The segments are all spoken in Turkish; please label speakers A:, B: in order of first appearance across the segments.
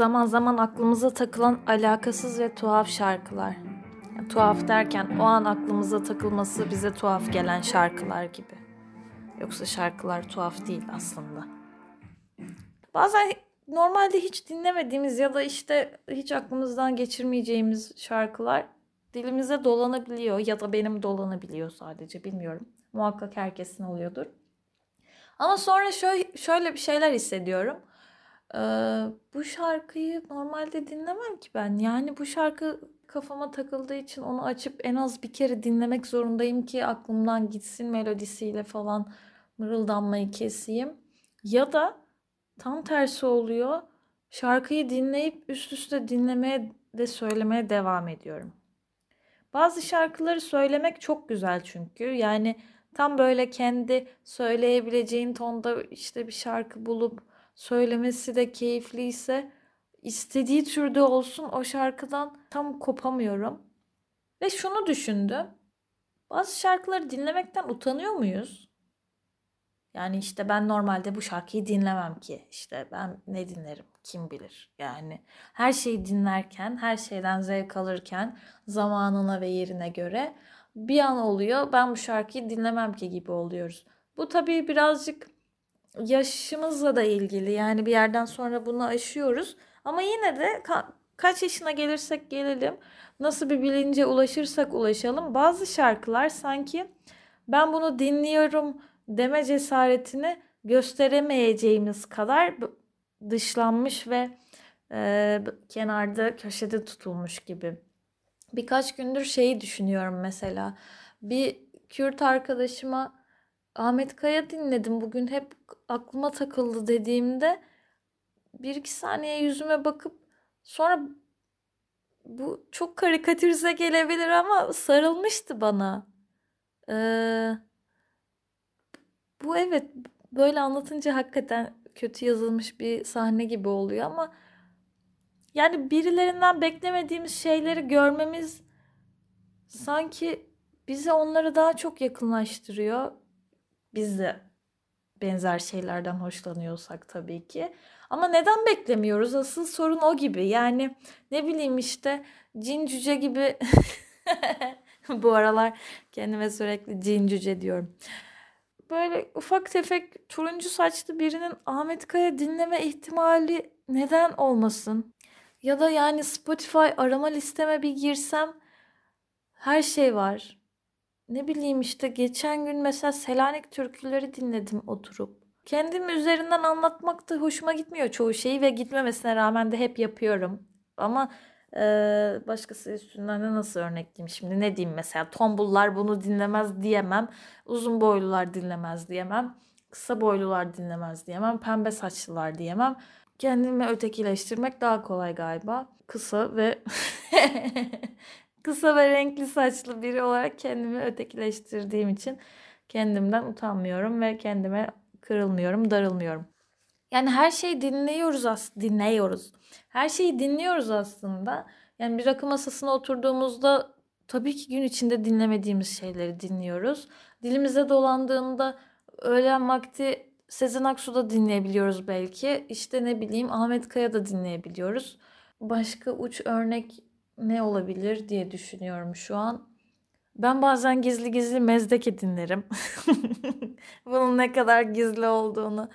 A: zaman zaman aklımıza takılan alakasız ve tuhaf şarkılar. Tuhaf derken o an aklımıza takılması bize tuhaf gelen şarkılar gibi. Yoksa şarkılar tuhaf değil aslında. Bazen normalde hiç dinlemediğimiz ya da işte hiç aklımızdan geçirmeyeceğimiz şarkılar dilimize dolanabiliyor ya da benim dolanabiliyor sadece bilmiyorum. Muhakkak herkesin oluyordur. Ama sonra şöyle bir şeyler hissediyorum. Ee, bu şarkıyı normalde dinlemem ki ben. Yani bu şarkı kafama takıldığı için onu açıp en az bir kere dinlemek zorundayım ki aklımdan gitsin melodisiyle falan mırıldanmayı keseyim. Ya da tam tersi oluyor. Şarkıyı dinleyip üst üste dinlemeye de söylemeye devam ediyorum. Bazı şarkıları söylemek çok güzel çünkü. Yani tam böyle kendi söyleyebileceğin tonda işte bir şarkı bulup söylemesi de keyifliyse istediği türde olsun o şarkıdan tam kopamıyorum. Ve şunu düşündüm. Bazı şarkıları dinlemekten utanıyor muyuz? Yani işte ben normalde bu şarkıyı dinlemem ki. İşte ben ne dinlerim kim bilir. Yani her şeyi dinlerken, her şeyden zevk alırken zamanına ve yerine göre bir an oluyor ben bu şarkıyı dinlemem ki gibi oluyoruz. Bu tabii birazcık yaşımızla da ilgili. Yani bir yerden sonra bunu aşıyoruz. Ama yine de ka- kaç yaşına gelirsek gelelim, nasıl bir bilince ulaşırsak ulaşalım bazı şarkılar sanki ben bunu dinliyorum deme cesaretini gösteremeyeceğimiz kadar dışlanmış ve e, kenarda köşede tutulmuş gibi. Birkaç gündür şeyi düşünüyorum mesela. Bir Kürt arkadaşıma Ahmet Kaya dinledim bugün hep aklıma takıldı dediğimde bir iki saniye yüzüme bakıp sonra bu çok karikatürize gelebilir ama sarılmıştı bana. Ee, bu evet böyle anlatınca hakikaten kötü yazılmış bir sahne gibi oluyor ama yani birilerinden beklemediğimiz şeyleri görmemiz sanki bizi onları daha çok yakınlaştırıyor. Biz de benzer şeylerden hoşlanıyorsak tabii ki. Ama neden beklemiyoruz? Asıl sorun o gibi. Yani ne bileyim işte cin cüce gibi bu aralar kendime sürekli cin cüce diyorum böyle ufak tefek turuncu saçlı birinin Ahmet Kaya dinleme ihtimali neden olmasın? Ya da yani Spotify arama listeme bir girsem her şey var. Ne bileyim işte geçen gün mesela Selanik türküleri dinledim oturup. Kendim üzerinden anlatmak da hoşuma gitmiyor çoğu şeyi ve gitmemesine rağmen de hep yapıyorum. Ama ee, başkası üstünden de nasıl örnekleyeyim şimdi ne diyeyim mesela tombullar bunu dinlemez diyemem. Uzun boylular dinlemez diyemem. Kısa boylular dinlemez diyemem. Pembe saçlılar diyemem. Kendimi ötekileştirmek daha kolay galiba. Kısa ve kısa ve renkli saçlı biri olarak kendimi ötekileştirdiğim için kendimden utanmıyorum ve kendime kırılmıyorum, darılmıyorum. Yani her şeyi dinliyoruz aslında, dinliyoruz. Her şeyi dinliyoruz aslında. Yani bir rakı masasına oturduğumuzda tabii ki gün içinde dinlemediğimiz şeyleri dinliyoruz. Dilimize dolandığında öğlen vakti Sezen Aksu da dinleyebiliyoruz belki. İşte ne bileyim Ahmet Kaya da dinleyebiliyoruz. Başka uç örnek ne olabilir diye düşünüyorum şu an. Ben bazen gizli gizli Mezdeke dinlerim. Bunun ne kadar gizli olduğunu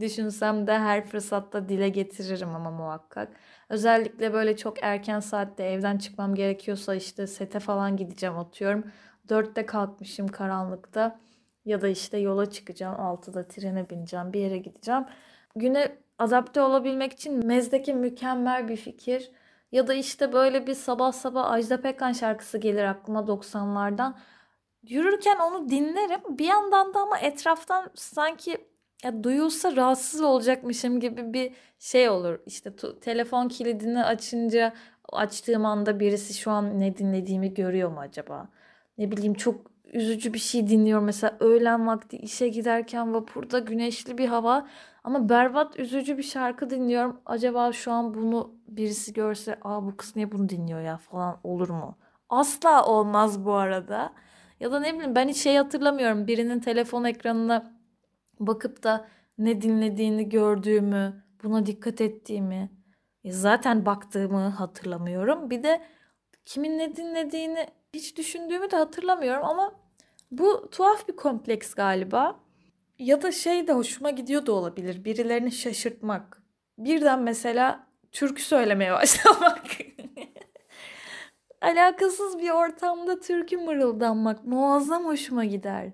A: düşünsem de her fırsatta dile getiririm ama muhakkak. Özellikle böyle çok erken saatte evden çıkmam gerekiyorsa işte sete falan gideceğim atıyorum. Dörtte kalkmışım karanlıkta ya da işte yola çıkacağım altıda trene bineceğim bir yere gideceğim. Güne adapte olabilmek için Mezdeke mükemmel bir fikir. Ya da işte böyle bir sabah sabah Ajda Pekkan şarkısı gelir aklıma 90'lardan. Yürürken onu dinlerim. Bir yandan da ama etraftan sanki ya duyulsa rahatsız olacakmışım gibi bir şey olur. İşte telefon kilidini açınca açtığım anda birisi şu an ne dinlediğimi görüyor mu acaba? Ne bileyim çok üzücü bir şey dinliyorum. Mesela öğlen vakti işe giderken vapurda güneşli bir hava ama berbat üzücü bir şarkı dinliyorum. Acaba şu an bunu birisi görse aa bu kız niye bunu dinliyor ya falan olur mu? Asla olmaz bu arada. Ya da ne bileyim ben hiç şey hatırlamıyorum. Birinin telefon ekranına bakıp da ne dinlediğini gördüğümü, buna dikkat ettiğimi. E, zaten baktığımı hatırlamıyorum. Bir de kimin ne dinlediğini hiç düşündüğümü de hatırlamıyorum ama bu tuhaf bir kompleks galiba. Ya da şey de hoşuma gidiyor da olabilir. Birilerini şaşırtmak. Birden mesela türkü söylemeye başlamak. Alakasız bir ortamda türkü mırıldanmak muazzam hoşuma gider.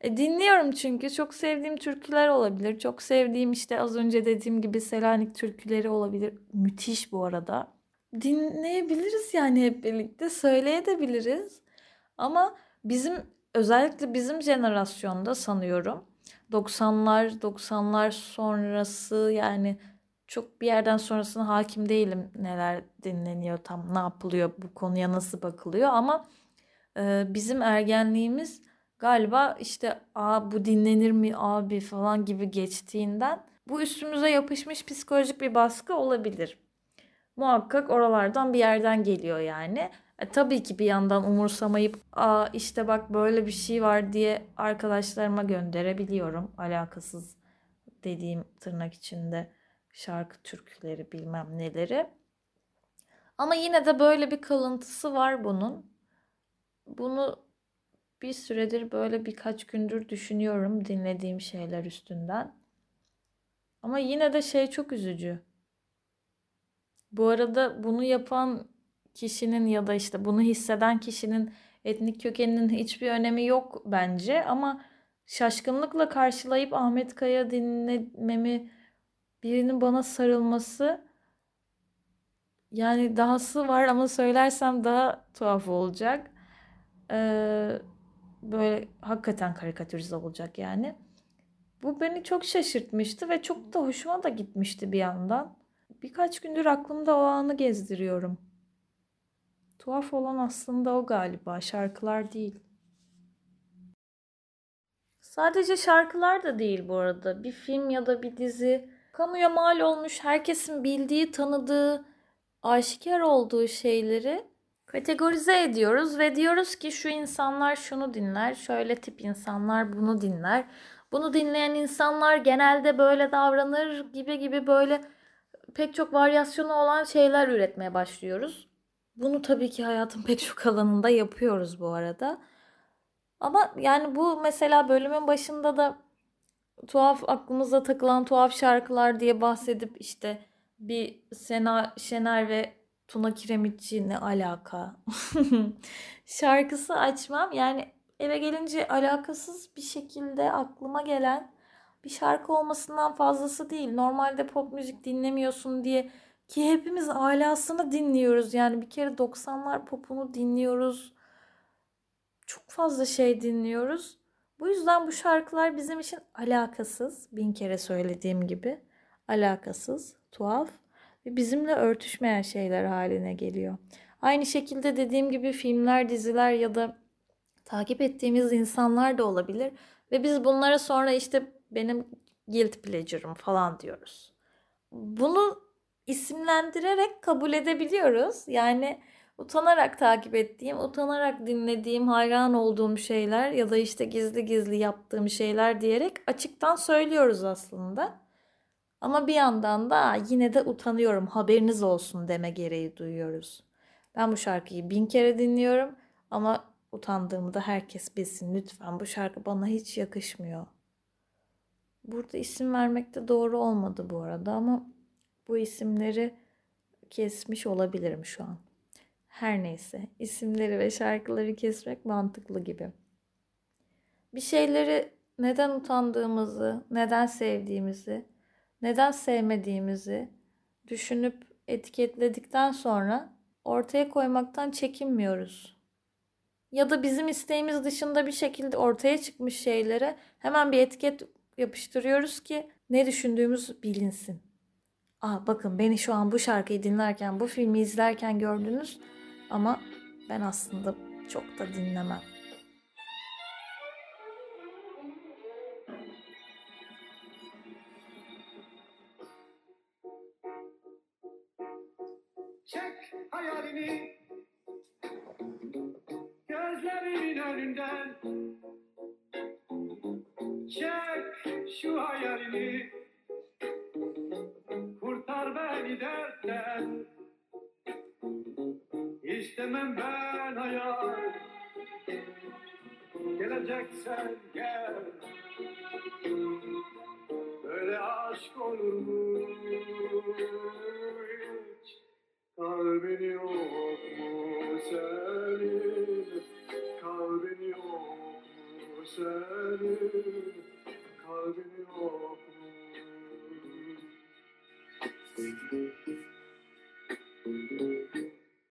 A: E, dinliyorum çünkü çok sevdiğim türküler olabilir. Çok sevdiğim işte az önce dediğim gibi Selanik türküleri olabilir. Müthiş bu arada. Dinleyebiliriz yani hep birlikte söyleyebiliriz. Ama bizim özellikle bizim jenerasyonda sanıyorum 90'lar 90'lar sonrası yani çok bir yerden sonrasına hakim değilim neler dinleniyor tam ne yapılıyor bu konuya nasıl bakılıyor ama e, bizim ergenliğimiz galiba işte aa bu dinlenir mi abi falan gibi geçtiğinden bu üstümüze yapışmış psikolojik bir baskı olabilir. Muhakkak oralardan bir yerden geliyor yani. E, tabii ki bir yandan umursamayıp aa işte bak böyle bir şey var diye arkadaşlarıma gönderebiliyorum. Alakasız dediğim tırnak içinde şarkı türküleri bilmem neleri. Ama yine de böyle bir kalıntısı var bunun. Bunu bir süredir böyle birkaç gündür düşünüyorum dinlediğim şeyler üstünden. Ama yine de şey çok üzücü. Bu arada bunu yapan kişinin ya da işte bunu hisseden kişinin etnik kökeninin hiçbir önemi yok bence ama şaşkınlıkla karşılayıp Ahmet Kaya dinlememi birinin bana sarılması yani dahası var ama söylersem daha tuhaf olacak. Ee, böyle hakikaten karikatürize olacak yani. Bu beni çok şaşırtmıştı ve çok da hoşuma da gitmişti bir yandan. Birkaç gündür aklımda o anı gezdiriyorum. Tuhaf olan aslında o galiba, şarkılar değil. Sadece şarkılar da değil bu arada. Bir film ya da bir dizi kamuya mal olmuş, herkesin bildiği, tanıdığı, aşikar olduğu şeyleri kategorize ediyoruz ve diyoruz ki şu insanlar şunu dinler, şöyle tip insanlar bunu dinler. Bunu dinleyen insanlar genelde böyle davranır gibi gibi böyle pek çok varyasyonu olan şeyler üretmeye başlıyoruz. Bunu tabii ki hayatın pek çok alanında yapıyoruz bu arada. Ama yani bu mesela bölümün başında da tuhaf aklımıza takılan tuhaf şarkılar diye bahsedip işte bir Sena Şener ve Tuna Kiremitçi ne alaka? Şarkısı açmam yani eve gelince alakasız bir şekilde aklıma gelen bir şarkı olmasından fazlası değil. Normalde pop müzik dinlemiyorsun diye ki hepimiz alasını dinliyoruz. Yani bir kere 90'lar popunu dinliyoruz. Çok fazla şey dinliyoruz. Bu yüzden bu şarkılar bizim için alakasız. Bin kere söylediğim gibi alakasız, tuhaf ve bizimle örtüşmeyen şeyler haline geliyor. Aynı şekilde dediğim gibi filmler, diziler ya da takip ettiğimiz insanlar da olabilir ve biz bunlara sonra işte benim guilt pleasure'ım falan diyoruz. Bunu isimlendirerek kabul edebiliyoruz. Yani utanarak takip ettiğim, utanarak dinlediğim, hayran olduğum şeyler ya da işte gizli gizli yaptığım şeyler diyerek açıktan söylüyoruz aslında. Ama bir yandan da yine de utanıyorum haberiniz olsun deme gereği duyuyoruz. Ben bu şarkıyı bin kere dinliyorum ama utandığımı da herkes bilsin lütfen bu şarkı bana hiç yakışmıyor. Burada isim vermek de doğru olmadı bu arada ama bu isimleri kesmiş olabilirim şu an. Her neyse isimleri ve şarkıları kesmek mantıklı gibi. Bir şeyleri neden utandığımızı, neden sevdiğimizi, neden sevmediğimizi düşünüp etiketledikten sonra ortaya koymaktan çekinmiyoruz. Ya da bizim isteğimiz dışında bir şekilde ortaya çıkmış şeylere hemen bir etiket yapıştırıyoruz ki ne düşündüğümüz bilinsin. Aa bakın beni şu an bu şarkıyı dinlerken, bu filmi izlerken gördünüz ama ben aslında çok da dinlemem.
B: Çek hayalini gözlerimin önünden Çek şu hayalini. Kurtar beni dertten İstemem ben hayal. Geleceksen gel. Böyle aşk olur mu? Hiç Kalbin yok mu senin? Kalbin yok mu senin Lord.